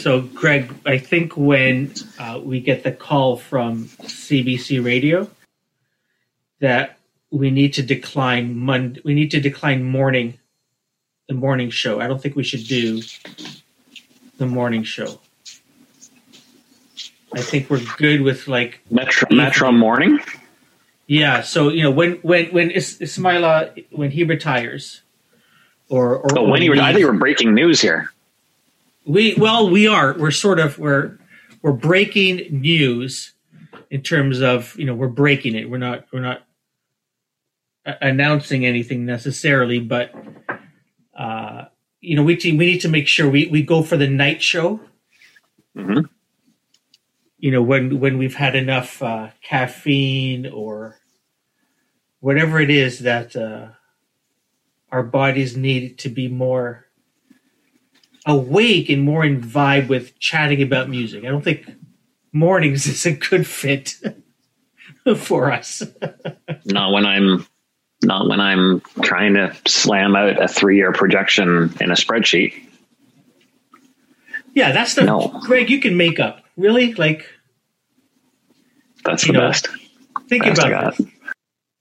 So, Greg, I think when uh, we get the call from CBC Radio that we need to decline Monday, we need to decline morning, the morning show. I don't think we should do the morning show. I think we're good with like Metro Metro Morning. Yeah, so you know when when when Is- Ismaila when he retires, or or Oh, when you were, I think we're breaking news here. We well we are. We're sort of we're we're breaking news in terms of you know we're breaking it. We're not we're not announcing anything necessarily but uh you know we we need to make sure we we go for the night show. Mhm. you know when when we've had enough uh caffeine or whatever it is that uh our bodies need to be more awake and more in vibe with chatting about music. I don't think mornings is a good fit for us. Not when I'm not when I'm trying to slam out a three year projection in a spreadsheet. yeah, that's the No. Greg. You can make up really like That's the know, best. think Best about this.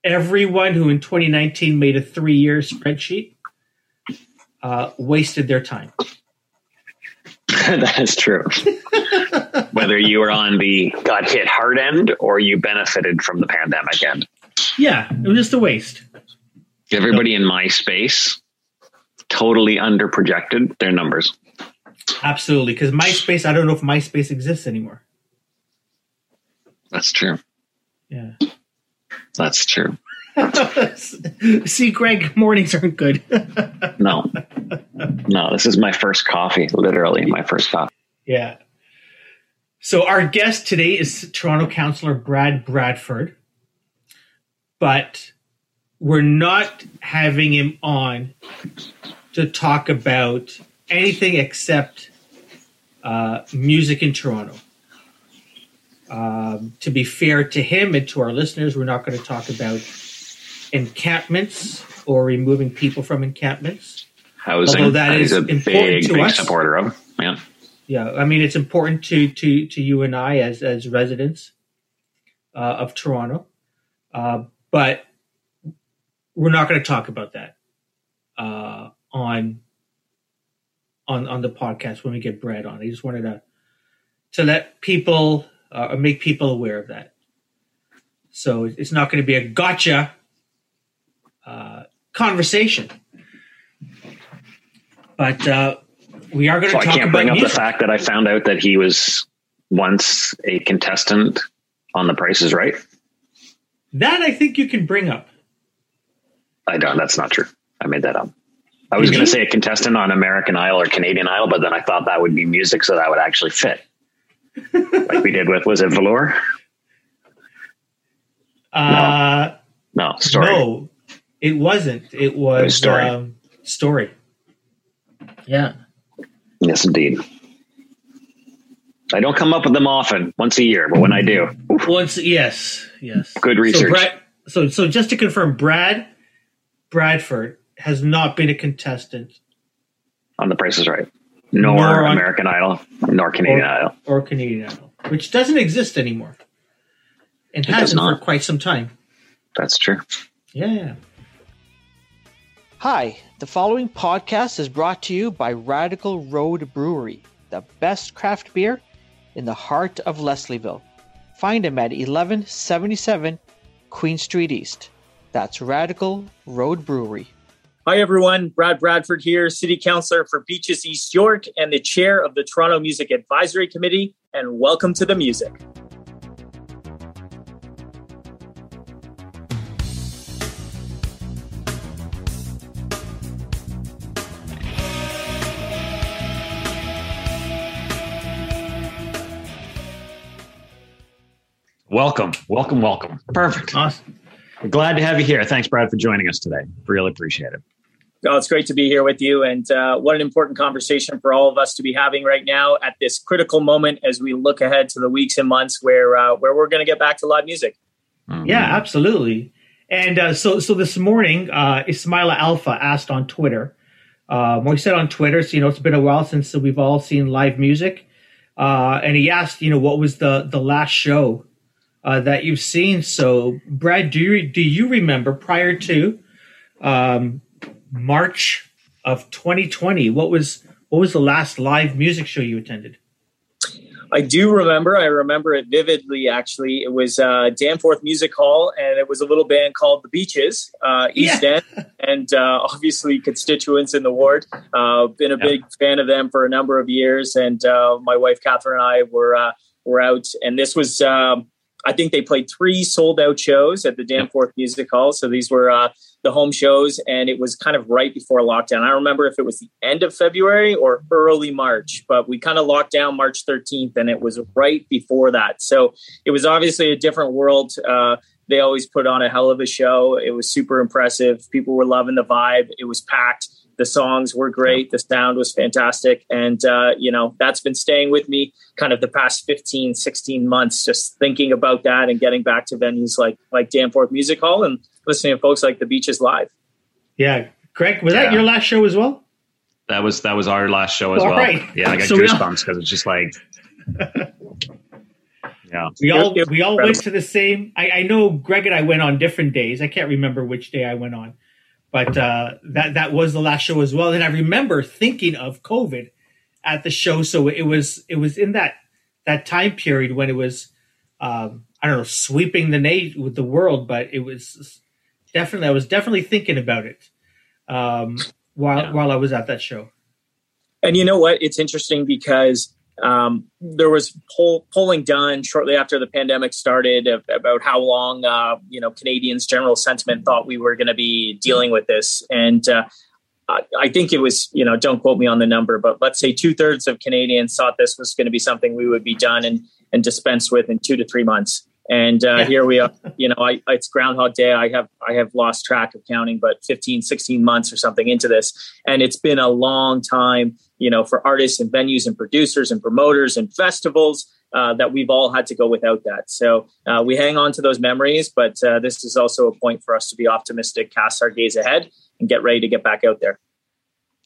everyone who in 2019 made a three year spreadsheet uh, wasted their time. that is true. Whether you were on the got hit hard end or you benefited from the pandemic end. Yeah, it was just a waste. Everybody in my space totally underprojected their numbers. Absolutely, because MySpace. I don't know if MySpace exists anymore. That's true. Yeah. That's true. See, Greg, mornings aren't good. No. No, this is my first coffee, literally my first coffee. Yeah. So our guest today is Toronto Councillor Brad Bradford, but we're not having him on to talk about anything except uh, music in Toronto. Um, to be fair to him and to our listeners, we're not going to talk about encampments or removing people from encampments. Housing. Although that a important big, to big us. supporter of. Yeah. Yeah, I mean it's important to to to you and I as as residents uh, of Toronto, uh, but we're not going to talk about that uh, on on on the podcast when we get Brad on. I just wanted to to let people uh, or make people aware of that. So it's not going to be a gotcha uh, conversation, but uh, we are going to So I can't about bring up the fact that I found out that he was once a contestant on The Price is Right. That I think you can bring up. I don't. That's not true. I made that up. I was going to say a contestant on American Idol or Canadian Idol, but then I thought that would be music, so that would actually fit. like we did with was it Velour? Uh, No, story. No, it wasn't. It was, was Story. Um, story. Yeah. Yes, indeed. I don't come up with them often, once a year, but when I do, Once, yes, yes. good So, research. Brad, so, so just to confirm, Brad Bradford has not been a contestant on The Price is Right, nor, Nor on- American Idol, nor Canadian or, Idol. or Canadian Idol, which doesn't exist anymore, and does hasn't for quite some time. That's true. Yeah. Hi, the following podcast is brought to you by Radical Road Brewery, the best craft beer in the heart of Leslieville. Find them at 1177 Queen Street East. That's Radical Road Brewery. Hi, everyone. Brad Bradford here, City Councillor for Beaches East York and the Chair of the Toronto Music Advisory Committee. And welcome to the music. Welcome, welcome, welcome. Perfect. Awesome. We're glad to have you here. Thanks, Brad, for joining us today. Really appreciate it. Oh, it's great to be here with you. And uh, what an important conversation for all of us to be having right now at this critical moment as we look ahead to the weeks and months where, uh, where we're going to get back to live music. Yeah, absolutely. And uh, so, so this morning, uh, Ismaila Alfa asked on Twitter. Um, we said on Twitter, so, you know, it's been a while since we've all seen live music. uh, and he asked, you know, what was the the last show uh, that you've seen. So, Brad, do you do you remember prior to um, March of 2020? What was what was the last live music show you attended? I do remember. I remember it vividly. Actually, it was uh, Danforth Music Hall, and it was a little band called the Beaches, uh, East yeah. End, and uh, obviously constituents in the ward. Uh, been a yeah. big fan of them for a number of years, and uh, my wife Catherine and I were uh, were out, and this was. Um, I think they played three sold out shows at the Danforth Music Hall. So these were uh, the home shows, and it was kind of right before lockdown. I don't remember if it was the end of February or early March, but we kind of locked down March 13th, and it was right before that. So it was obviously a different world. Uh, they always put on a hell of a show. It was super impressive. People were loving the vibe. It was packed the songs were great. The sound was fantastic. And uh, you know that's been staying with me kind of the past 15 16 months just thinking about that and getting back to venues like like danforth music hall and listening to folks like the beaches live. Yeah. Greg was yeah. that your last show as well? That was that was our last show as All well. right. yeah i got so goosebumps because it's just like yeah. We all we all went to the same I, I know greg and i went on different days. I can't remember which day i went on but uh, that that was the last show as well. And I remember thinking of COVID at the show. So it was it was in that that time period when it was um, I don't know sweeping the na- with the world, but it was definitely I was definitely thinking about it um, while yeah. while I was at that show. And you know what? It's interesting because um, there was poll, polling done shortly after the pandemic started about how long uh, you know Canadians' general sentiment thought we were going to be dealing with this, and uh, I think it was you know don't quote me on the number, but let's say two thirds of Canadians thought this was going to be something we would be done and and dispensed with in two to three months. And uh, yeah. here we are, you know, I, it's Groundhog Day. I have I have lost track of counting, but 15, 16 months or something into this, and it's been a long time you know, for artists and venues and producers and promoters and festivals uh, that we've all had to go without that. So uh, we hang on to those memories, but uh, this is also a point for us to be optimistic, cast our gaze ahead, and get ready to get back out there.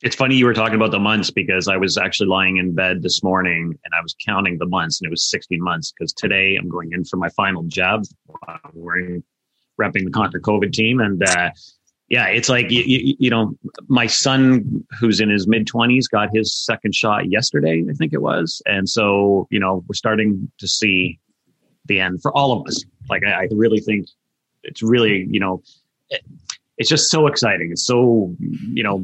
It's funny you were talking about the months because I was actually lying in bed this morning and I was counting the months and it was 16 months because today I'm going in for my final jab. We're in repping the Conquer COVID team and uh, yeah, it's like you, you, you, know, my son who's in his mid twenties got his second shot yesterday, I think it was, and so you know we're starting to see the end for all of us. Like I, I really think it's really you know. It, it's just so exciting. It's so, you know,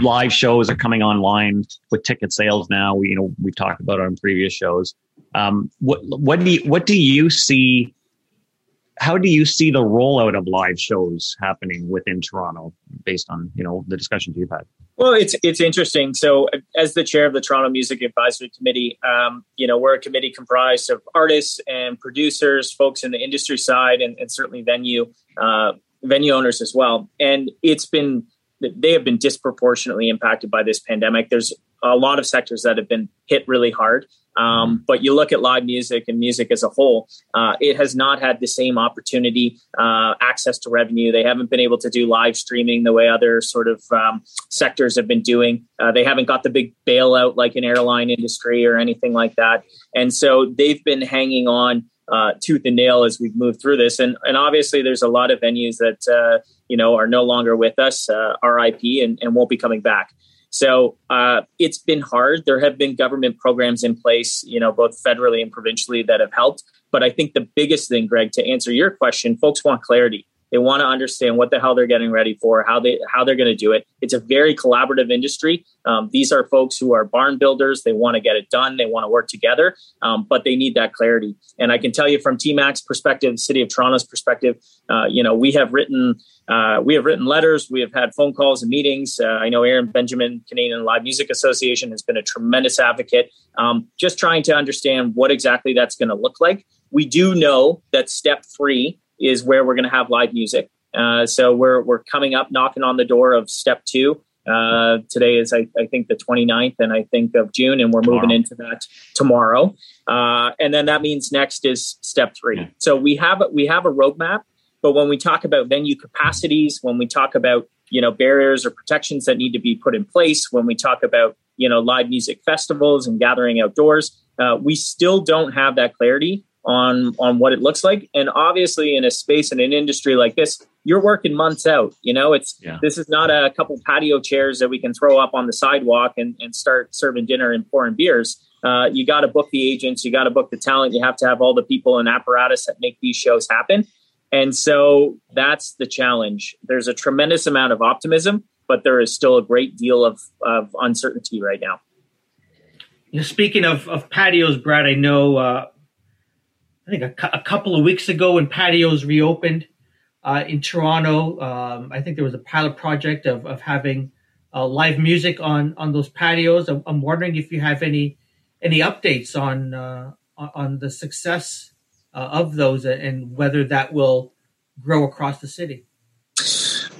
live shows are coming online with ticket sales now. We, you know, we've talked about it on previous shows. Um, what, what do you, what do you see how do you see the rollout of live shows happening within Toronto based on, you know, the discussions you've had? Well, it's it's interesting. So, as the chair of the Toronto Music Advisory Committee, um, you know, we're a committee comprised of artists and producers, folks in the industry side, and, and certainly venue uh, venue owners as well. And it's been they have been disproportionately impacted by this pandemic. There's a lot of sectors that have been hit really hard. Um, but you look at live music and music as a whole, uh, it has not had the same opportunity, uh, access to revenue. They haven't been able to do live streaming the way other sort of um, sectors have been doing. Uh, they haven't got the big bailout like an airline industry or anything like that. And so they've been hanging on uh, tooth and nail as we've moved through this. And, and obviously, there's a lot of venues that uh, you know are no longer with us, uh, RIP, and, and won't be coming back. So uh, it's been hard. There have been government programs in place, you know, both federally and provincially that have helped. But I think the biggest thing, Greg, to answer your question, folks want clarity. They want to understand what the hell they're getting ready for, how they how they're going to do it. It's a very collaborative industry. Um, these are folks who are barn builders. They want to get it done. They want to work together, um, but they need that clarity. And I can tell you from TMAC's perspective, City of Toronto's perspective, uh, you know, we have written uh, we have written letters. We have had phone calls and meetings. Uh, I know Erin Benjamin, Canadian Live Music Association, has been a tremendous advocate, um, just trying to understand what exactly that's going to look like. We do know that step three is where we're going to have live music. Uh, so we're we're coming up, knocking on the door of step two. Uh, today is I, I, think the 29th and I think of June, and we're moving into that tomorrow. Uh, and then that means next is step three. Yeah. So we have we have a roadmap but when we talk about venue capacities, when we talk about you know barriers or protections that need to be put in place, when we talk about you know live music festivals and gathering outdoors, uh, we still don't have that clarity on on what it looks like. And obviously, in a space in an industry like this, you're working months out. You know, it's yeah. this is not a couple patio chairs that we can throw up on the sidewalk and, and start serving dinner and pouring beers. Uh, you got to book the agents, you got to book the talent, you have to have all the people and apparatus that make these shows happen. And so that's the challenge. There's a tremendous amount of optimism, but there is still a great deal of, of uncertainty right now. Speaking of, of patios, Brad, I know uh, I think a, a, couple of weeks ago when patios reopened uh, in Toronto, um, I think there was a pilot project of, of having uh, live music on on those patios. I'm, I'm, wondering if you have any any updates on uh, on the success uh, of those and whether that will grow across the city.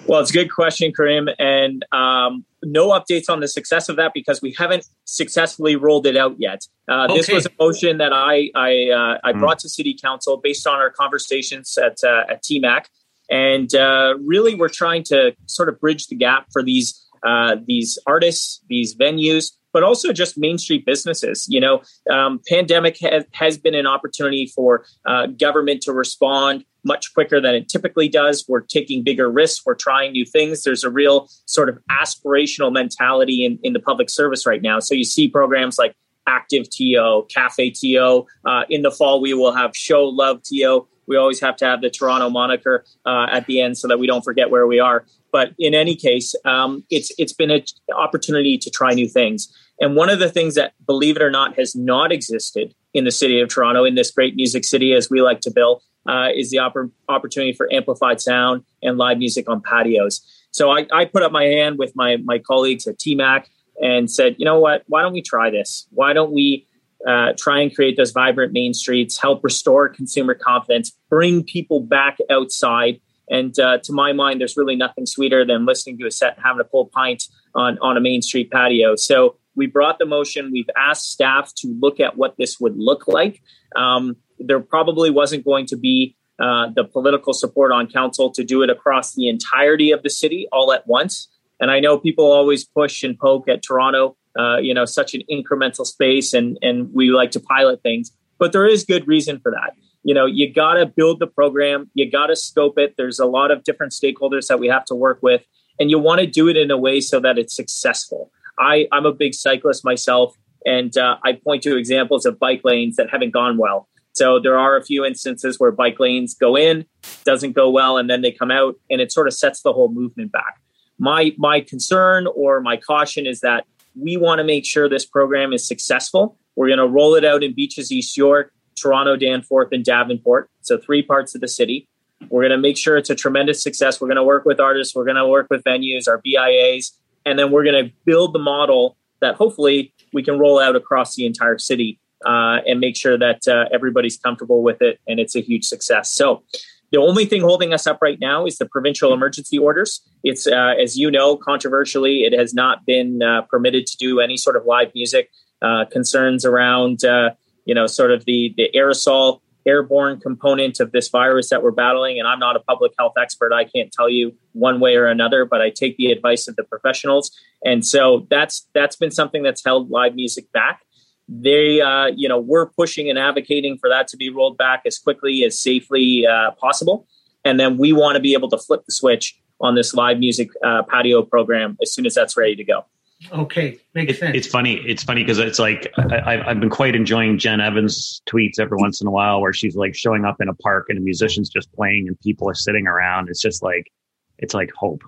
Well, it's a good question, Karim, and um, no updates on the success of that because we haven't successfully rolled it out yet. Uh, okay. This was a motion that I I, uh, I mm. brought to City Council based on our conversations at uh, at TMAC, and uh, really we're trying to sort of bridge the gap for these uh, these artists, these venues, but also just Main Street businesses. You know, um, pandemic has, has been an opportunity for uh, government to respond much quicker than it typically does. We're taking bigger risks. We're trying new things. There's a real sort of aspirational mentality in, in the public service right now. So you see programs like Active TO, Cafe TO. Uh, in the fall, we will have Show Love TO. We always have to have the Toronto moniker uh, at the end so that we don't forget where we are. But in any case, um, it's it's been an opportunity to try new things. And one of the things that, believe it or not, has not existed in the city of Toronto, in this great music city, as we like to bill, uh, is the oppor- opportunity for amplified sound and live music on patios. So I, I put up my hand with my my colleagues at TMAC and said, you know what? Why don't we try this? Why don't we uh, try and create those vibrant main streets, help restore consumer confidence, bring people back outside. And uh, to my mind, there's really nothing sweeter than listening to a set and having a cold pint on, on a main street patio. So we brought the motion. We've asked staff to look at what this would look like. Um, there probably wasn't going to be uh, the political support on council to do it across the entirety of the city all at once. And I know people always push and poke at Toronto, uh, you know, such an incremental space, and and we like to pilot things. But there is good reason for that. You know, you got to build the program, you got to scope it. There's a lot of different stakeholders that we have to work with, and you want to do it in a way so that it's successful. I, I'm a big cyclist myself, and uh, I point to examples of bike lanes that haven't gone well. So there are a few instances where bike lanes go in, doesn't go well, and then they come out, and it sort of sets the whole movement back. My my concern or my caution is that we want to make sure this program is successful. We're going to roll it out in Beaches East York, Toronto, Danforth, and Davenport. So three parts of the city. We're going to make sure it's a tremendous success. We're going to work with artists. We're going to work with venues, our BIAs, and then we're going to build the model that hopefully we can roll out across the entire city uh, and make sure that uh, everybody's comfortable with it and it's a huge success. So the only thing holding us up right now is the provincial emergency orders. It's, uh, as you know, controversially, it has not been uh, permitted to do any sort of live music. Uh, concerns around, uh, you know, sort of the the aerosol airborne component of this virus that we're battling. And I'm not a public health expert; I can't tell you one way or another. But I take the advice of the professionals, and so that's that's been something that's held live music back they uh, you know we're pushing and advocating for that to be rolled back as quickly as safely uh, possible and then we want to be able to flip the switch on this live music uh, patio program as soon as that's ready to go okay makes it, sense. it's funny it's funny because it's like I, i've been quite enjoying jen evans tweets every once in a while where she's like showing up in a park and a musician's just playing and people are sitting around. It's just like it's like hope.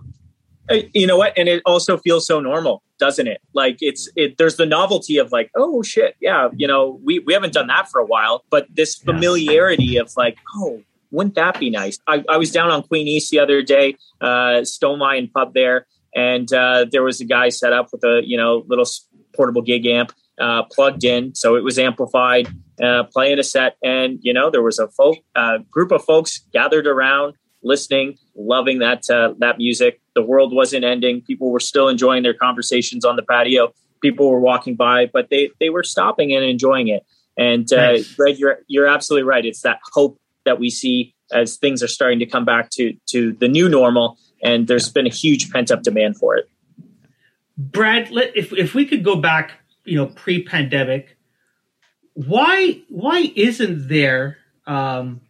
You know what? And it also feels so normal doesn't it? Like it's it there's the novelty of like oh shit yeah you know we we haven't done that for a while but this familiarity of like oh wouldn't that be nice? I, I was down on queen east the other day uh stone lion pub there and uh there was a guy set up with a you know little portable gig amp uh plugged in so it was amplified uh playing a set and you know there was a folk uh, group of folks gathered around listening, loving that uh, that music. The world wasn't ending. People were still enjoying their conversations on the patio. People were walking by, but they they were stopping and enjoying it. And uh, nice. Greg, you're you're absolutely right. It's that hope that we see as things are starting to come back to to the new normal, and there's been a huge pent up demand for it. Brad, let, if if we could go back, you know, pre pandemic, why why isn't there um,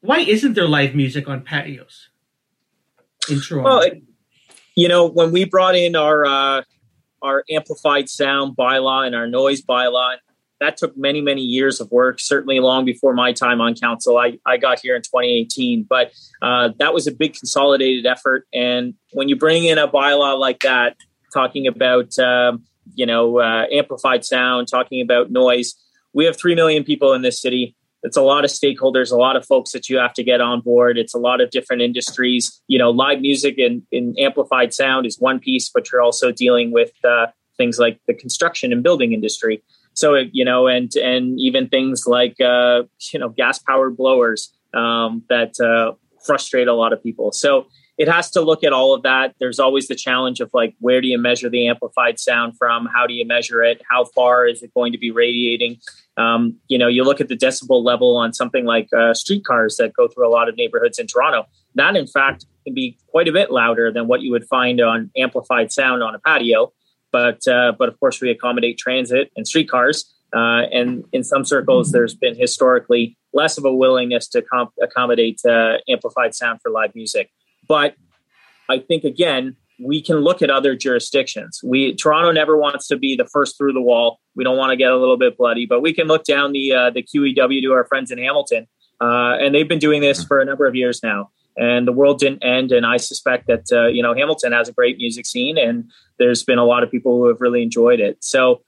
why isn't there live music on patios in Toronto? Well, you know, when we brought in our uh, our amplified sound bylaw and our noise bylaw, that took many many years of work. Certainly, long before my time on council, I I got here in 2018, but uh, that was a big consolidated effort. And when you bring in a bylaw like that, talking about um, you know uh, amplified sound, talking about noise, we have three million people in this city it's a lot of stakeholders, a lot of folks that you have to get on board. It's a lot of different industries. You know, live music and, and amplified sound is one piece, but you're also dealing with uh, things like the construction and building industry. So you know, and and even things like uh, you know gas powered blowers um, that uh, frustrate a lot of people. So it has to look at all of that. There's always the challenge of like, where do you measure the amplified sound from? How do you measure it? How far is it going to be radiating? Um, you know, you look at the decibel level on something like uh, streetcars that go through a lot of neighborhoods in Toronto. That, in fact, can be quite a bit louder than what you would find on amplified sound on a patio. But, uh, but of course, we accommodate transit and streetcars. Uh, and in some circles, there's been historically less of a willingness to comp- accommodate uh, amplified sound for live music. But I think again, we can look at other jurisdictions. We Toronto never wants to be the first through the wall. We don't want to get a little bit bloody, but we can look down the uh, the QEW to our friends in Hamilton, uh, and they've been doing this for a number of years now. And the world didn't end, and I suspect that uh, you know Hamilton has a great music scene, and there's been a lot of people who have really enjoyed it. So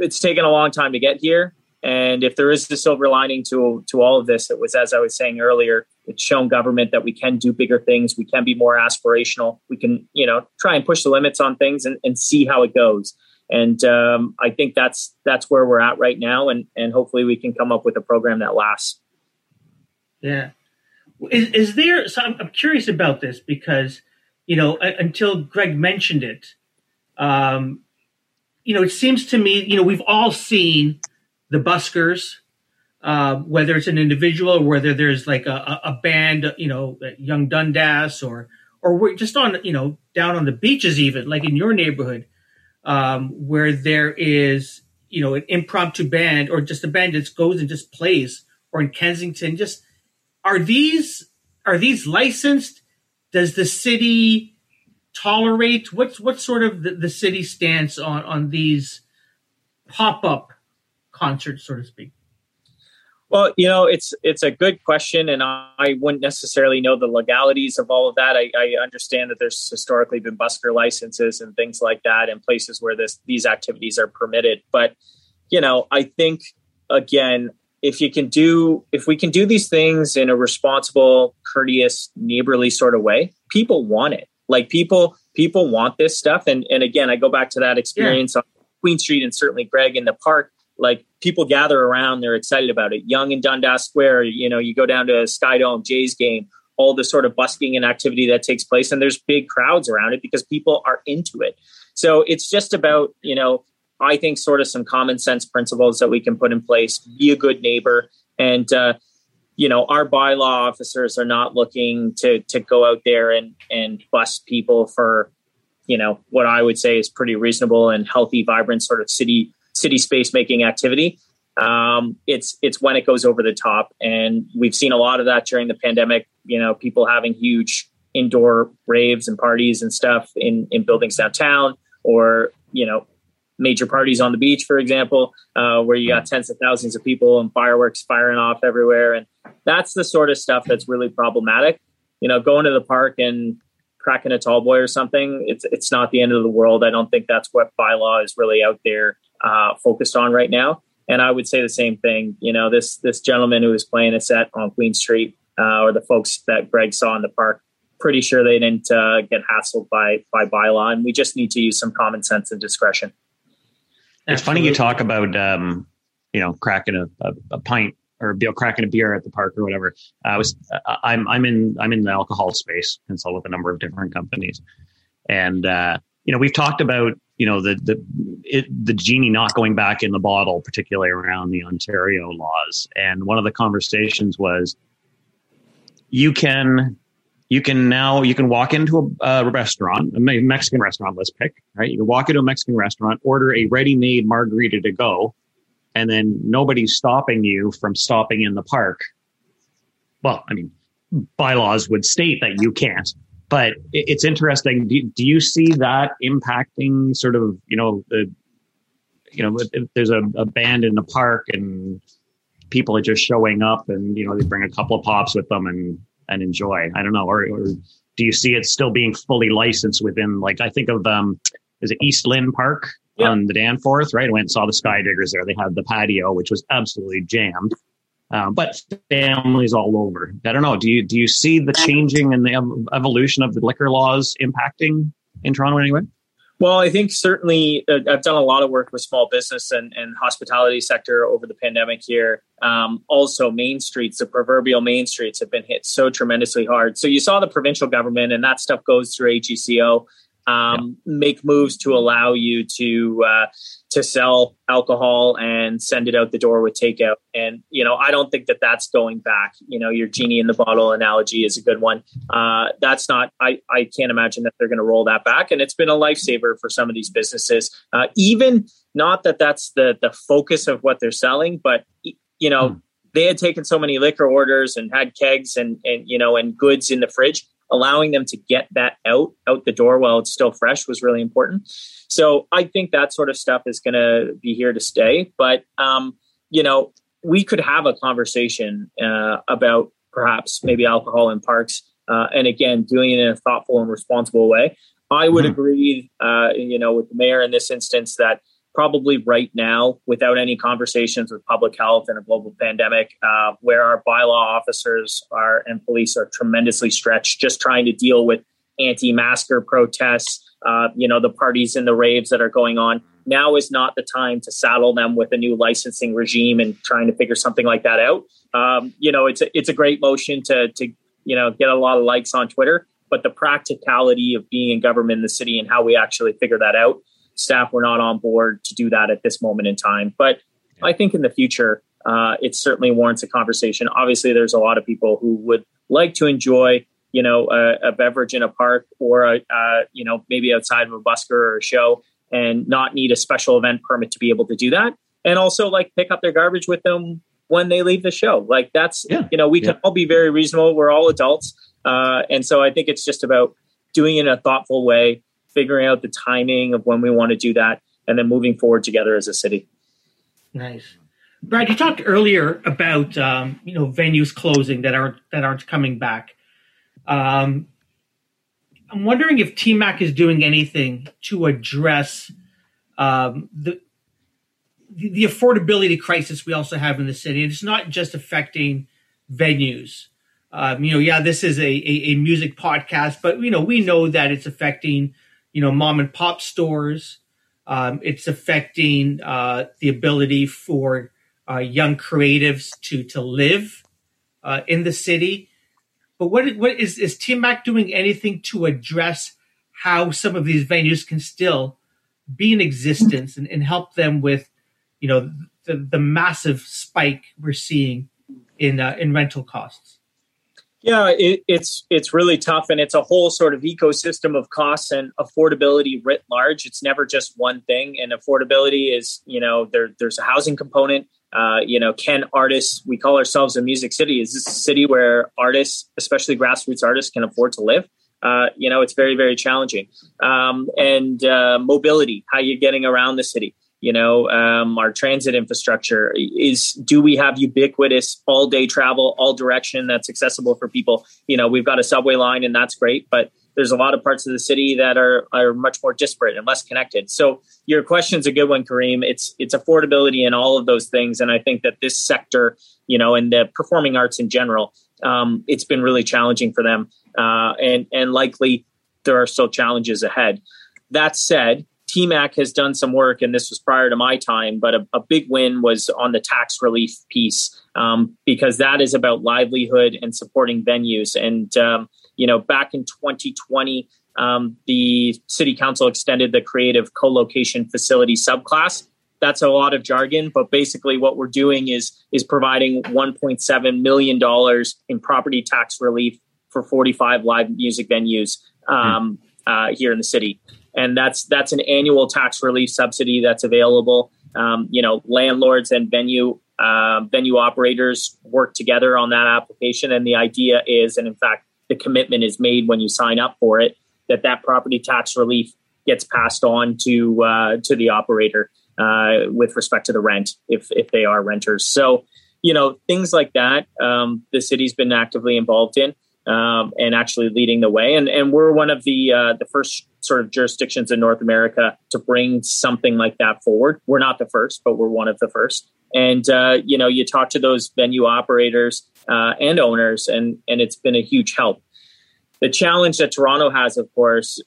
it's taken a long time to get here, and if there is the silver lining to to all of this, it was as I was saying earlier, it's shown government that we can do bigger things, we can be more aspirational, we can you know try and push the limits on things and, and see how it goes. And um, I think that's that's where we're at right now, and and hopefully we can come up with a program that lasts. Yeah, is, is there? So I'm, I'm curious about this because you know until Greg mentioned it, um, you know it seems to me you know we've all seen the buskers, uh, whether it's an individual or whether there's like a, a band, you know, Yonge Dundas or or we're just on, you know, down on the beaches even, like in your neighborhood, um, where there is, you know, an impromptu band or just a band that goes and just plays, or in Kensington, just are these are these licensed? Does the city tolerate what's what sort of the, the city stance on on these pop up concerts, so to speak? Well, you know, it's it's a good question, and I wouldn't necessarily know the legalities of all of that. I, I, understand that there's historically been busker licenses and things like that in places where this these activities are permitted. But you know, I think again, if you can do if we can do these things in a responsible, courteous, neighborly sort of way, people want it. Like people people want this stuff, and and again, I go back to that experience yeah. on Queen Street and certainly Greg in the park like people gather around, they're excited about it. Yonge in Dundas Square, you know, you go down to Skydome, Jays game, all the sort of busking and activity that takes place, and there's big crowds around it because people are into it. So it's just about, you know, I think sort of some common sense principles that we can put in place. Be a good neighbor, and uh, you know, our bylaw officers are not looking to to go out there and and bust people for, you know, what I would say is pretty reasonable and healthy, vibrant sort of city city space making activity. Um, it's it's when it goes over the top, and we've seen a lot of that during the pandemic. You know, people having huge indoor raves and parties and stuff in in buildings downtown, or you know, major parties on the beach, for example, uh, where you got tens of thousands of people and fireworks firing off everywhere, and that's the sort of stuff that's really problematic. You know, going to the park and cracking a tall boy or something, it's it's not the end of the world. I don't think that's what bylaw is really out there uh, focused on right now. And I would say the same thing. You know, this this gentleman who was playing a set on Queen Street, uh, or the folks that Greg saw in the park, pretty sure they didn't uh, get hassled by by bylaw, and we just need to use some common sense and discretion. It's Absolutely. funny you talk about um, you know cracking a, a, a pint or be cracking a beer at the park or whatever. I was I'm I'm in I'm in the alcohol space, consult with a number of different companies, and uh, you know we've talked about you know the the it, the genie not going back in the bottle, particularly around the Ontario laws. And one of the conversations was, you can you can now you can walk into a, a, restaurant, a Mexican restaurant. Let's pick right. You can walk into a Mexican restaurant, order a ready-made margarita to go, and then nobody's stopping you from stopping in the park. Well, I mean, bylaws would state that you can't, but it's interesting. Do, do you see that impacting sort of you know the you know there's a, a band in the park and people are just showing up and you know they bring a couple of pops with them and and enjoy. I don't know, or, or do you see it still being fully licensed within? Like I think of um, is it East Lynn Park yep. on the Danforth? Right, I went and saw the Skydiggers there. They had the patio, which was absolutely jammed. Um, but families all over. I don't know. Do you do you see the changing and the evolution of the liquor laws impacting in Toronto anyway? Well, I think certainly uh, I've done a lot of work with small business and, and hospitality sector over the pandemic here. Um, also, main streets, the proverbial main streets, have been hit so tremendously hard. So you saw the provincial government, and that stuff goes through AGCO um, yeah. make moves to allow you to uh, to sell alcohol and send it out the door with takeout. And you know, I don't think that that's going back. You know, your genie in the bottle analogy is a good one. Uh, that's not. I I can't imagine that they're going to roll that back. And it's been a lifesaver for some of these businesses. Uh, even not that that's the the focus of what they're selling, but you know. Hmm. They had taken so many liquor orders and had kegs and, and you know and goods in the fridge allowing them to get that out out the door while it's still fresh was really important. So I think that sort of stuff is going to be here to stay. But um, you know, we could have a conversation uh, about perhaps maybe alcohol in parks, uh, and again, doing it in a thoughtful and responsible way. I would mm-hmm. agree, uh, you know, with the mayor in this instance that probably right now, without any conversations with public health and a global pandemic, uh, where our bylaw officers are and police are tremendously stretched, just trying to deal with anti-masker protests, uh, you know, the parties and the raves that are going on. Now is not the time to saddle them with a new licensing regime and trying to figure something like that out. Um, you know, it's a, it's a great motion to to you know get a lot of likes on Twitter, but the practicality of being in government in the city and how we actually figure that out staff were not on board to do that at this moment in time. But I think in the future, uh, it certainly warrants a conversation. Obviously, there's a lot of people who would like to enjoy, you know, a, a beverage in a park or, a, uh, you know, maybe outside of a busker or a show and not need a special event permit to be able to do that. And also, like, pick up their garbage with them when they leave the show. Like, that's, yeah. you know, we yeah. can all be very reasonable. We're all adults. Uh, and so I think it's just about doing it in a thoughtful way figuring out the timing of when we want to do that, and then moving forward together as a city. Nice. Brad, you talked earlier about um, you know venues closing that aren't that aren't coming back. Um, I'm wondering if TMAC is doing anything to address um, the the affordability crisis we also have in the city. And it's not just affecting venues. Um, you know, yeah, this is a, a, a, music podcast, but you know, we know that it's affecting you know, mom and pop stores. Um, it's affecting uh, the ability for uh, young creatives to to live uh, in the city. But what what is is TMAC doing anything to address how some of these venues can still be in existence and, and help them with, you know, the, the massive spike we're seeing in uh, in rental costs? Yeah, it, it's it's really tough, and it's a whole sort of ecosystem of costs and affordability writ large. It's never just one thing, and affordability is you know there there's a housing component. Uh, you know, can artists? We call ourselves a music city. Is this a city where artists, especially grassroots artists, can afford to live? Uh, you know, it's very very challenging. Um, and uh, mobility, how you're getting around the city you know um, our transit infrastructure is do we have ubiquitous all day travel all direction that's accessible for people? You know we've got a subway line and that's great but there's a lot of parts of the city that are are much more disparate and less connected. So your question's a good one kareem. It's it's affordability and all of those things. And i think that this sector you know and the performing arts in general um, it's been really challenging for them uh, and and likely there are still challenges ahead. That said TMAC has done some work, and this was prior to my time, but a, a big win was on the tax relief piece um, because that is about livelihood and supporting venues. And, um, you know, back in 2020, um, the city council extended the creative co location facility subclass. That's a lot of jargon, but basically what we're doing is is providing 1.7 million dollars in property tax relief for 45 live music venues um, uh, here in the city, and that's that's an annual tax relief subsidy that's available. Um, you know, landlords and venue uh, venue operators work together on that application, and the idea is, and in fact, the commitment is made when you sign up for it, that that property tax relief gets passed on to uh, to the operator uh, with respect to the rent if if they are renters. So you know things like that. Um, the city's been actively involved in um, and actually leading the way, and and we're one of the uh, the first sort of jurisdictions in North America to bring something like that forward. We're not the first, but we're one of the first. And uh, you know, you talk to those venue operators uh, and owners, and and it's been a huge help. The challenge that Toronto has, of course,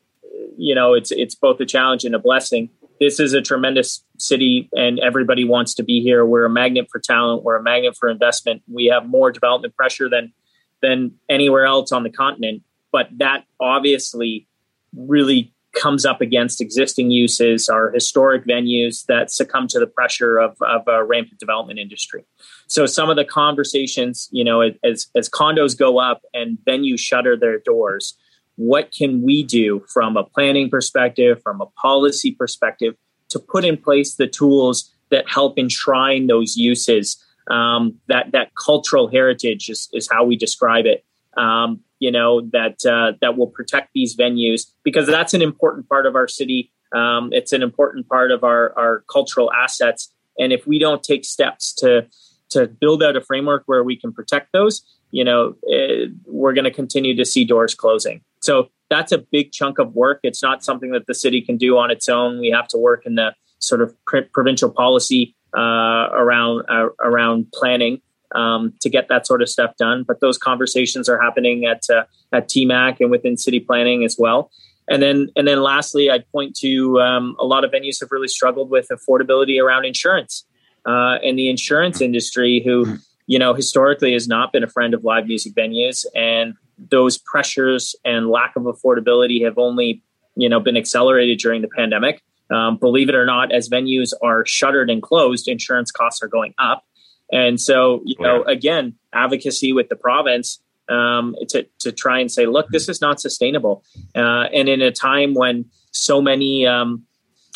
you know, it's it's both a challenge and a blessing. This is a tremendous city, and everybody wants to be here. We're a magnet for talent. We're a magnet for investment. We have more development pressure than than anywhere else on the continent. But that obviously really comes up against existing uses, our historic venues that succumb to the pressure of, of a rampant development industry. So some of the conversations, you know, as as condos go up and venues shutter their doors, what can we do from a planning perspective, from a policy perspective, to put in place the tools that help enshrine those uses? Um, that that cultural heritage is, is how we describe it. Um, you know that uh, that will protect these venues because that's an important part of our city. Um, it's an important part of our our cultural assets, and if we don't take steps to to build out a framework where we can protect those, you know, it, eh, we're going to continue to see doors closing. So that's a big chunk of work. It's not something that the city can do on its own. We have to work in the sort of provincial policy around uh, around planning um, to get that sort of stuff done. But those conversations are happening at uh, at TMAC and within city planning as well. And then and then lastly, I'd point to um, a lot of venues have really struggled with affordability around insurance uh, and the insurance industry, who you know historically has not been a friend of live music venues, and those pressures and lack of affordability have only you know been accelerated during the pandemic. Um, believe it or not, as venues are shuttered and closed, insurance costs are going up. And so, you know, yeah. again, advocacy with the province um, to, to try and say, look, this is not sustainable. Uh, and in a time when so many, um,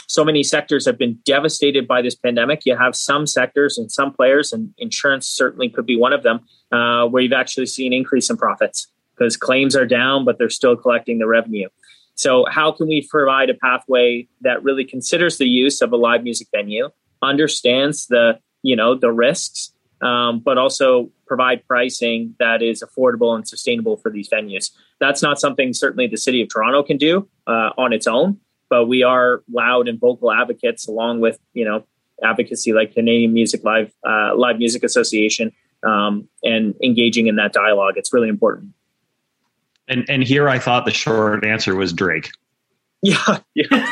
so many sectors have been devastated by this pandemic, you have some sectors and some players, and insurance certainly could be one of them, uh, where you've actually seen increase in profits because claims are down, but they're still collecting the revenue. So, how can we provide a pathway that really considers the use of a live music venue, understands the you know the risks, um, but also provide pricing that is affordable and sustainable for these venues. That's not something certainly the city of Toronto can do uh, on its own, but we are loud and vocal advocates, along with you know advocacy like Canadian Music Live uh, Live Music Association, um, and engaging in that dialogue. It's really important. And and here I thought the short answer was Drake. Yeah, yeah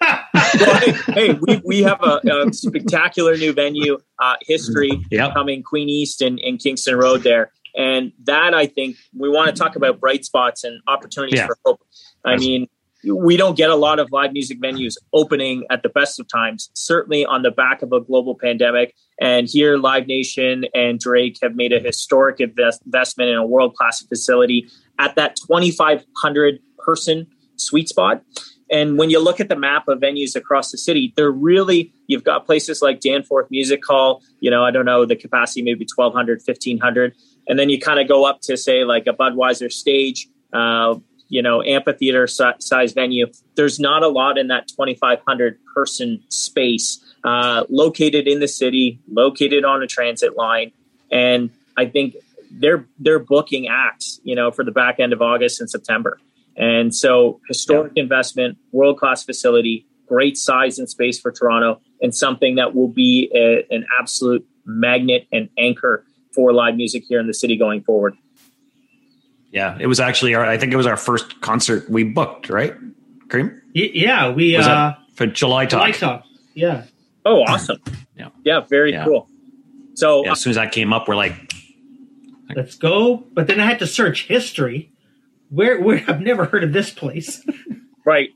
well, hey, hey, we, we have a, a spectacular new venue, uh, history yep. coming Queen East and, and Kingston Road there. And that I think we want to talk about bright spots and opportunities yeah. for hope. I That's- mean, we don't get a lot of live music venues opening at the best of times, certainly on the back of a global pandemic. And here, Live Nation and Drake have made a historic invest- investment in a world class facility at that 2,500 person sweet spot. And when you look at the map of venues across the city, they're really, you've got places like Danforth Music Hall, you know, I don't know, the capacity maybe 1,200, 1,500. And then you kind of go up to, say, like a Budweiser stage, uh, you know, amphitheater size venue. There's not a lot in that 2,500 person space uh, located in the city, located on a transit line. And I think they're they're booking acts, you know, for the back end of August and September. And so, historic yeah. investment, world class facility, great size and space for Toronto, and something that will be a, an absolute magnet and anchor for live music here in the city going forward. Yeah, it was actually our, I think it was our first concert we booked, right? Cream? Y- yeah, we was uh, for July Talk. July Talk. Yeah. Oh, awesome. Yeah. Yeah, very yeah. cool. So yeah, as soon as that came up, we're like, let's go. But then I had to search history where where I've never heard of this place. right.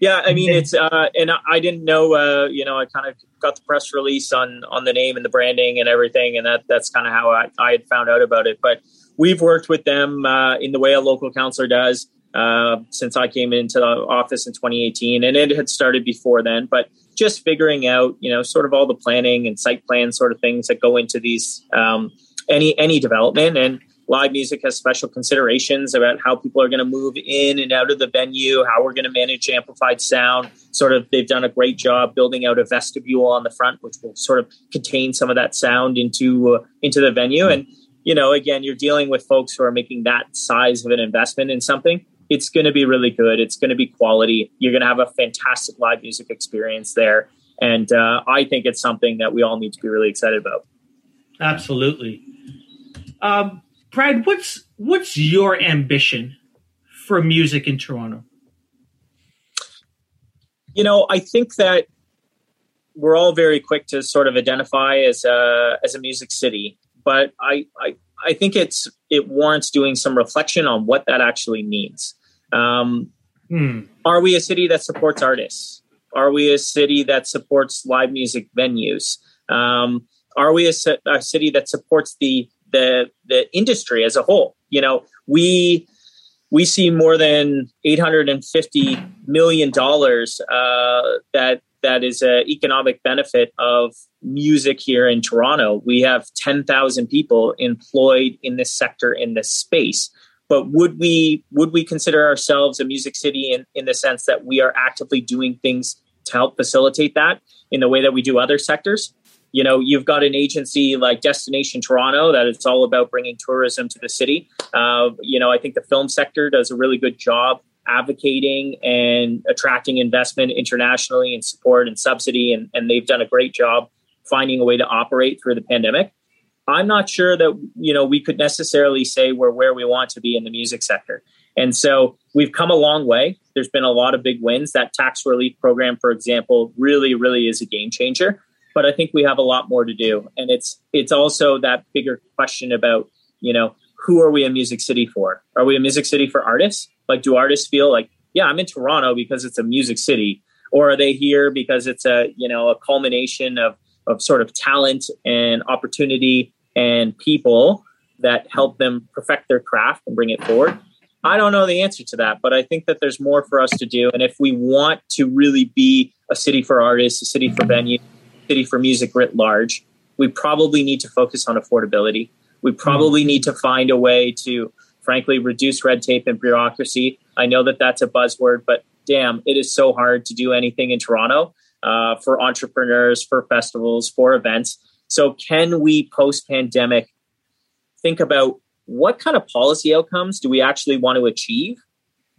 Yeah, I mean it's uh, and I didn't know. Uh, you know, I kind of got the press release on on the name and the branding and everything, and that that's kind of how I, I had found out about it. But we've worked with them uh, in the way a local councillor does uh, since I came into the office in 2018, and it had started before then. But just figuring out, you know, sort of all the planning and site plan sort of things that go into these um, any any development and live music has special considerations about how people are going to move in and out of the venue, how we're going to manage amplified sound. Sort of, they've done a great job building out a vestibule on the front, which will sort of contain some of that sound into uh, into the venue. And you know, again, you're dealing with folks who are making that size of an investment in something. It's going to be really good. It's going to be quality. You're going to have a fantastic live music experience there. And uh, I think it's something that we all need to be really excited about. Absolutely. Um, Brad, what's what's your ambition for music in Toronto? You know, I think that we're all very quick to sort of identify as a as a music city, but I I, I think it's it warrants doing some reflection on what that actually means. Um, hmm. Are we a city that supports artists? Are we a city that supports live music venues? Um, are we a, a, city that supports the the the industry as a whole. You know, we we see more than 850 million dollars uh, that that is an economic benefit of music here in Toronto. We have 10,000 people employed in this sector in this space. But would we would we consider ourselves a music city in, in the sense that we are actively doing things to help facilitate that in the way that we do other sectors? You know you've got an agency like destination toronto that it's all about bringing tourism to the city. Uh, you know i think the film sector does a really good job advocating and attracting investment internationally and support and subsidy and, and they've done a great job finding a way to operate through the pandemic. I'm not sure that you know we could necessarily say we're where we want to be in the music sector. And so we've come a long way. There's been a lot of big wins. That tax relief program for example really really is a game changer but I think we have a lot more to do. And it's it's also that bigger question about, you know, who are we a music city for? Are we a music city for artists? Like do artists feel like, yeah, I'm in Toronto because it's a music city? Or are they here because it's a, you know, a culmination of of sort of talent and opportunity and people that help them perfect their craft and bring it forward? I don't know the answer to that, but I think that there's more for us to do. And if we want to really be a city for artists, a city for venues, city for music writ large, we probably need to focus on affordability. We probably need to find a way to, frankly, reduce red tape and bureaucracy. I know that that's a buzzword, but damn, it is so hard to do anything in Toronto uh, for entrepreneurs, for festivals, for events. So, can we post pandemic think about what kind of policy outcomes do we actually want to achieve?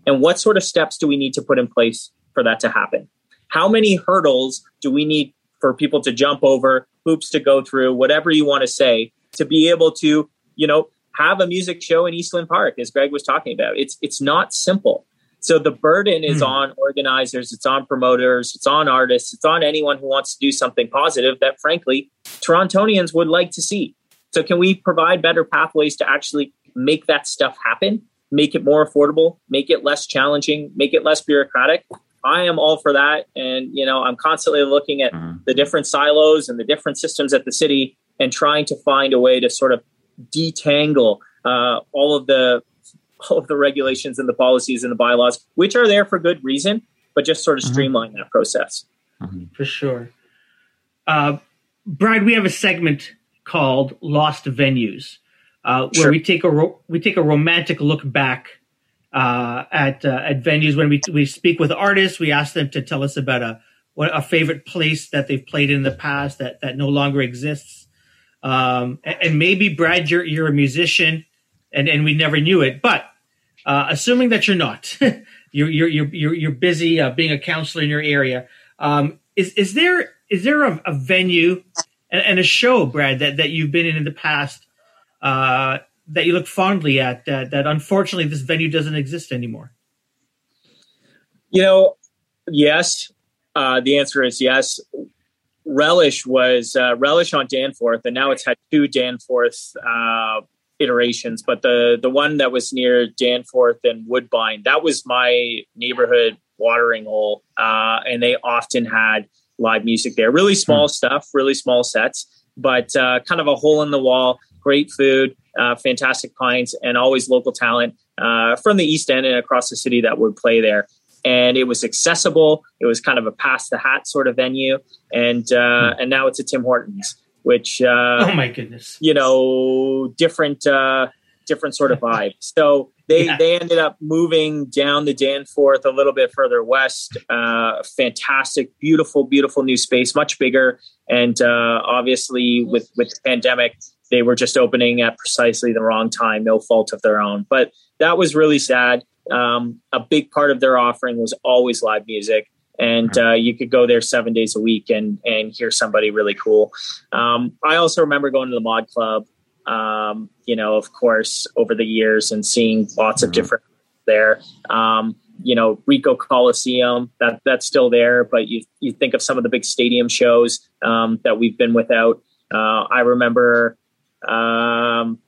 And what sort of steps do we need to put in place for that to happen? How many hurdles do we need for people to jump over, hoops to go through, whatever you want to say, to be able to, you know, have a music show in East Lynn Park, as Greg was talking about. It's it's not simple. So the burden is mm. on organizers, it's on promoters, it's on artists, it's on anyone who wants to do something positive that frankly Torontonians would like to see. So can we provide better pathways to actually make that stuff happen? Make it more affordable, make it less challenging, make it less bureaucratic. I am all for that. And, you know, I'm constantly looking at mm-hmm. the different silos and the different systems at the city and trying to find a way to sort of detangle uh, all of the all of the regulations and the policies and the bylaws, which are there for good reason, but just sort of mm-hmm. streamline that process. Mm-hmm. For sure. Uh, Brad, we have a segment called Lost Venues, uh, where sure. we take a ro- we take a romantic look back uh, at uh, at venues when we we speak with artists. We ask them to tell us about a what a favorite place that they've played in the past that that no longer exists. Um, and, and, maybe Brad, you're you're a musician, and and we never knew it. But uh, assuming that you're not, you're you're you're you're busy uh, being a counselor in your area. Um, is is there is there a, a venue and, and, a show, Brad, that that you've been in in the past uh, that you look fondly at that, that unfortunately this venue doesn't exist anymore? You know, yes. Uh, the answer is yes. Relish was uh, Relish on Danforth, and now it's had two Danforth uh, iterations. But the the one that was near Danforth and Woodbine, that was my neighborhood watering hole, uh, and they often had live music there. Really small mm. stuff, really small sets, but uh, kind of a hole in the wall. Great food, uh, fantastic pints, and always local talent uh, from the East End and across the city that would play there. And it was accessible. It was kind of a pass the hat sort of venue, and mm. and now it's a Tim Hortons, which oh my goodness, you know, different different sort of vibe. So they yeah. they ended up moving down the Danforth a little bit further west. Uh, fantastic, beautiful, beautiful new space, much bigger, and uh, obviously with with the pandemic, they were just opening at precisely the wrong time, no fault of their own. But that was really sad. Um, a big part of their offering was always live music. And mm-hmm. uh, you could go there seven days a week and and hear somebody really cool. Um, I also remember going to the Mod Club um, you know, of course, over the years and seeing lots of mm-hmm. different there. Um, you know, Ricoh Coliseum, that that's still there, but you you think of some of the big stadium shows um, that we've been without. Uh, I remember um,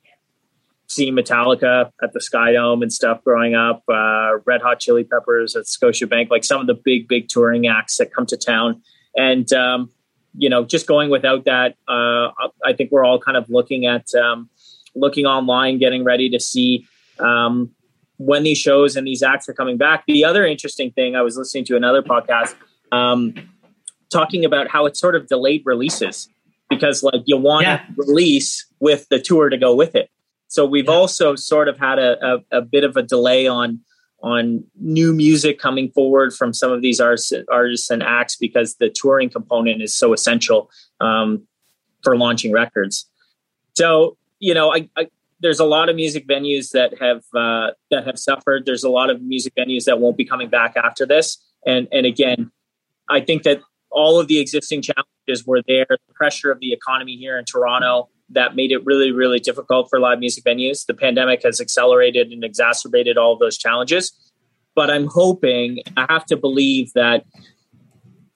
seeing Metallica at the SkyDome and stuff growing up. Uh, Red Hot Chili Peppers at Scotiabank, like some of the big big touring acts that come to town, and um, you know, just going without that, uh, I think we're all kind of looking at um, looking online, getting ready to see um, when these shows and these acts are coming back. The other interesting thing, I was listening to another podcast um, talking about how it's sort of delayed releases because, like, you want to yeah. release with the tour to go with it. So we've yeah. also sort of had a, a, a bit of a delay on on new music coming forward from some of these artists, artists and acts because the touring component is so essential um, for launching records. So you know, I, I, there's a lot of music venues that have uh, that have suffered. There's a lot of music venues that won't be coming back after this. And and again, I think that all of the existing challenges were there. The pressure of the economy here in Toronto that made it really, really difficult for live music venues. The pandemic has accelerated and exacerbated all of those challenges. But I'm hoping, I have to believe that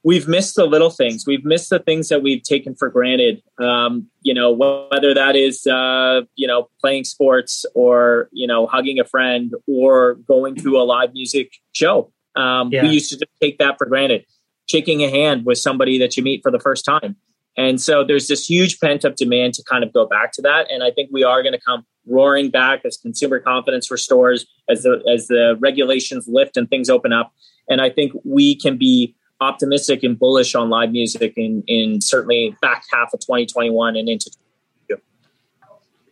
we've missed the little things. We've missed the things that we've taken for granted. Um, you know, whether that is, uh, you know, playing sports or, you know, hugging a friend or going to a live music show. Um, yeah. We used to just take that for granted. Shaking a hand with somebody that you meet for the first time. And so there's this huge pent up demand to kind of go back to that. And I think we are going to come roaring back as consumer confidence restores, as the as the regulations lift and things open up. And I think we can be optimistic and bullish on live music in in certainly back half of 2021 and into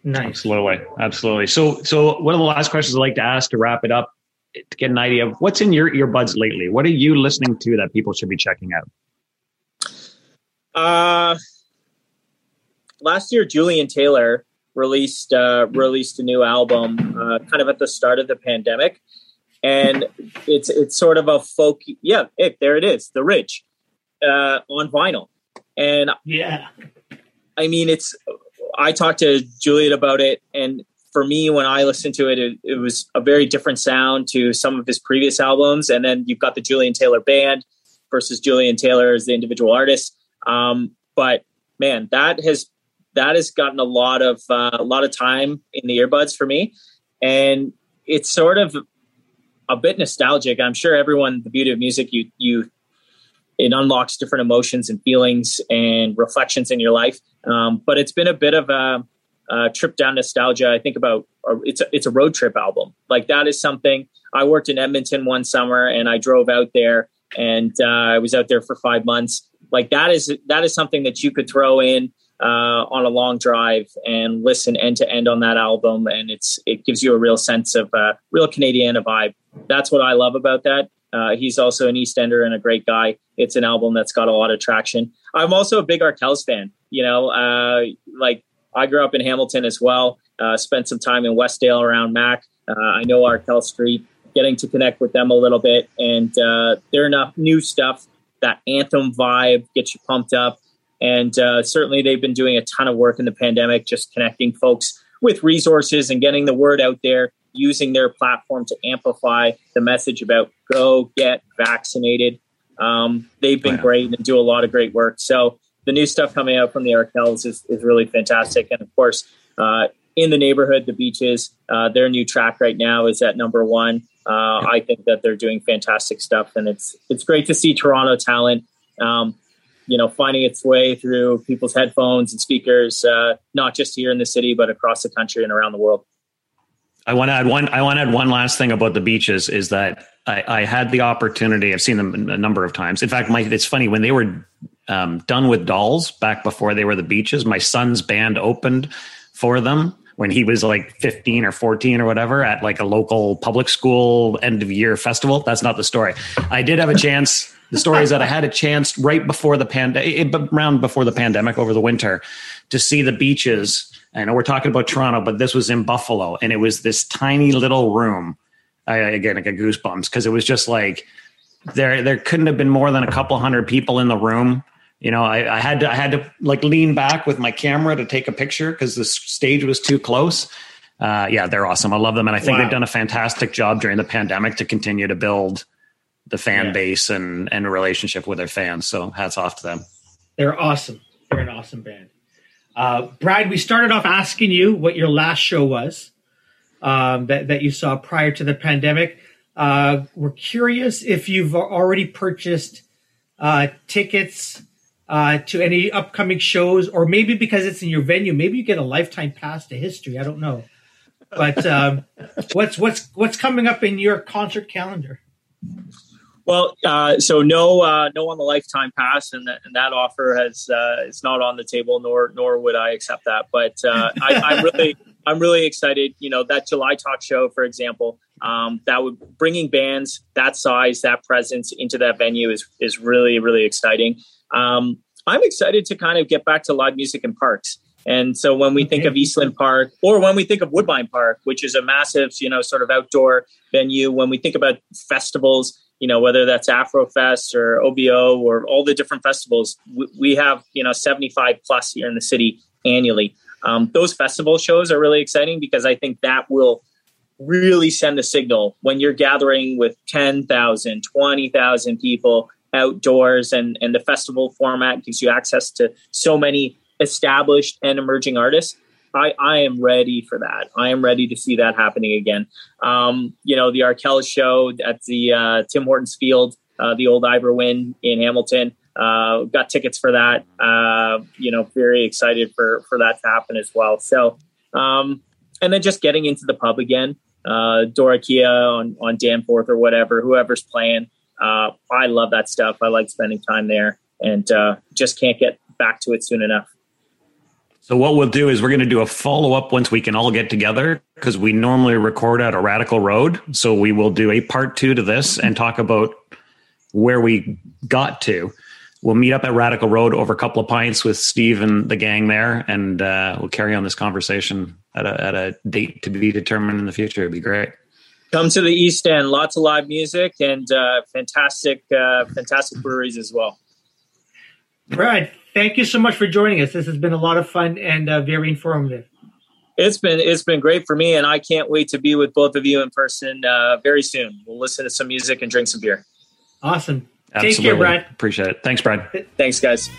Nice. Absolutely. Absolutely. So so one of the last questions I'd like to ask to wrap it up to get an idea of what's in your earbuds lately. What are you listening to that people should be checking out? Uh, last year, Julian Taylor released uh, released a new album, uh, kind of at the start of the pandemic, and it's it's sort of a folk. Yeah, it, there it is, The Ridge, uh, on vinyl, and yeah, I mean it's. I talked to Julian about it, and for me, when I listened to it, it, it was a very different sound to some of his previous albums. And then you've got the Julian Taylor band versus Julian Taylor as the individual artist. Um, but man, that has that has gotten a lot of uh, a lot of time in the earbuds for me, and it's sort of a bit nostalgic. I'm sure everyone, the beauty of music, you you it unlocks different emotions and feelings and reflections in your life. Um, but it's been a bit of a, a trip down nostalgia. I think about it's a, it's a road trip album. Like that is something I worked in Edmonton one summer and I drove out there and uh, I was out there for five months like that is that is something that you could throw in uh, on a long drive and listen end to end on that album, and it's it gives you a real sense of uh, real Canadian vibe. That's what I love about that. Uh, he's also an East Ender and a great guy. It's an album that's got a lot of traction. I'm also a big Arkells fan. You know, uh, like I grew up in Hamilton as well. Uh, spent some time in Westdale around Mac. Uh, I know Arkell Street. Getting to connect with them a little bit, and uh, they're enough new stuff that anthem vibe gets you pumped up. And uh, certainly, they've been doing a ton of work in the pandemic, just connecting folks with resources and getting the word out there, using their platform to amplify the message about go get vaccinated. Um, they've been wow. great and do a lot of great work. So the new stuff coming out from the Arkells is, is really fantastic. And of course, uh, in the neighborhood, the beaches, uh, their new track right now is at number one. Uh, I think that they're doing fantastic stuff, and it's it's great to see Toronto talent, um, you know, finding its way through people's headphones and speakers, uh, not just here in the city, but across the country and around the world. I want to add one. I want to add one last thing about the beaches is that I, I had the opportunity. I've seen them a number of times. In fact, my it's funny when they were um, done with dolls back before they were the beaches. My son's band opened for them when he was like 15 or 14 or whatever at like a local public school end of year festival. That's not the story. I did have a chance. The story is that I had a chance right before the pandemic, eh, eh, around before the pandemic over the winter, to see the beaches I know we're talking about Toronto, but this was in Buffalo, and it was this tiny little room. I, again, I got goosebumps because it was just like there. There couldn't have been more than a couple hundred people in the room. You know, I, I had to I had to like lean back with my camera to take a picture because the stage was too close. Uh, yeah, they're awesome. I love them, and I think wow. they've done a fantastic job during the pandemic to continue to build the fan yeah. base and and a relationship with their fans. So hats off to them. They're awesome. They're an awesome band. Uh, Brad, we started off asking you what your last show was um, that, that you saw prior to the pandemic. Uh, we're curious if you've already purchased uh, tickets uh, to any upcoming shows, or maybe because it's in your venue, maybe you get a lifetime pass to history. I don't know, but um, what's what's what's coming up in your concert calendar? Well, uh, so no, uh, no on the lifetime pass, and that, and that offer has uh, is not on the table, nor nor would I accept that. But uh, I, am really, I'm really excited. You know, that July talk show, for example, um, that would bringing bands that size, that presence into that venue is is really really exciting. Um, I'm excited to kind of get back to live music in parks. And so when we think of East Lynn Park or when we think of Woodbine Park, which is a massive, you know, sort of outdoor venue, when we think about festivals, you know, whether that's Afrofest or OBO or all the different festivals, we, we have, you know, 75 plus here in the city annually. Um, those festival shows are really exciting because I think that will really send a signal when you're gathering with 10,000, 20,000 people outdoors and, and the festival format gives you access to so many established and emerging artists. I, I am ready for that. I am ready to see that happening again. Um, you know, the Arkells show at the uh, Tim Hortons Field, uh, the old Ivor Wynne in Hamilton. Uh, got tickets for that. Uh, you know, very excited for for that to happen as well. So, um, and then just getting into the pub again. Uh, Dora Keogh on on Danforth or whatever, whoever's playing. Uh, I love that stuff. I like spending time there, and uh, just can't get back to it soon enough. So what we'll do is we're going to do a follow up once we can all get together because we normally record at a Radical Road. So we will do a part two to this and talk about where we got to. We'll meet up at Radical Road over a couple of pints with Steve and the gang there, and uh, we'll carry on this conversation at a, at a date to be determined in the future. It'd be great. Come to the East End. Lots of live music and uh, fantastic, uh, fantastic breweries as well. Brad, thank you so much for joining us. This has been a lot of fun and uh, very informative. It's been it's been great for me, and I can't wait to be with both of you in person uh, very soon. We'll listen to some music and drink some beer. Awesome. Absolutely. Take care, Brad. Appreciate it. Thanks, Brad. Thanks, guys.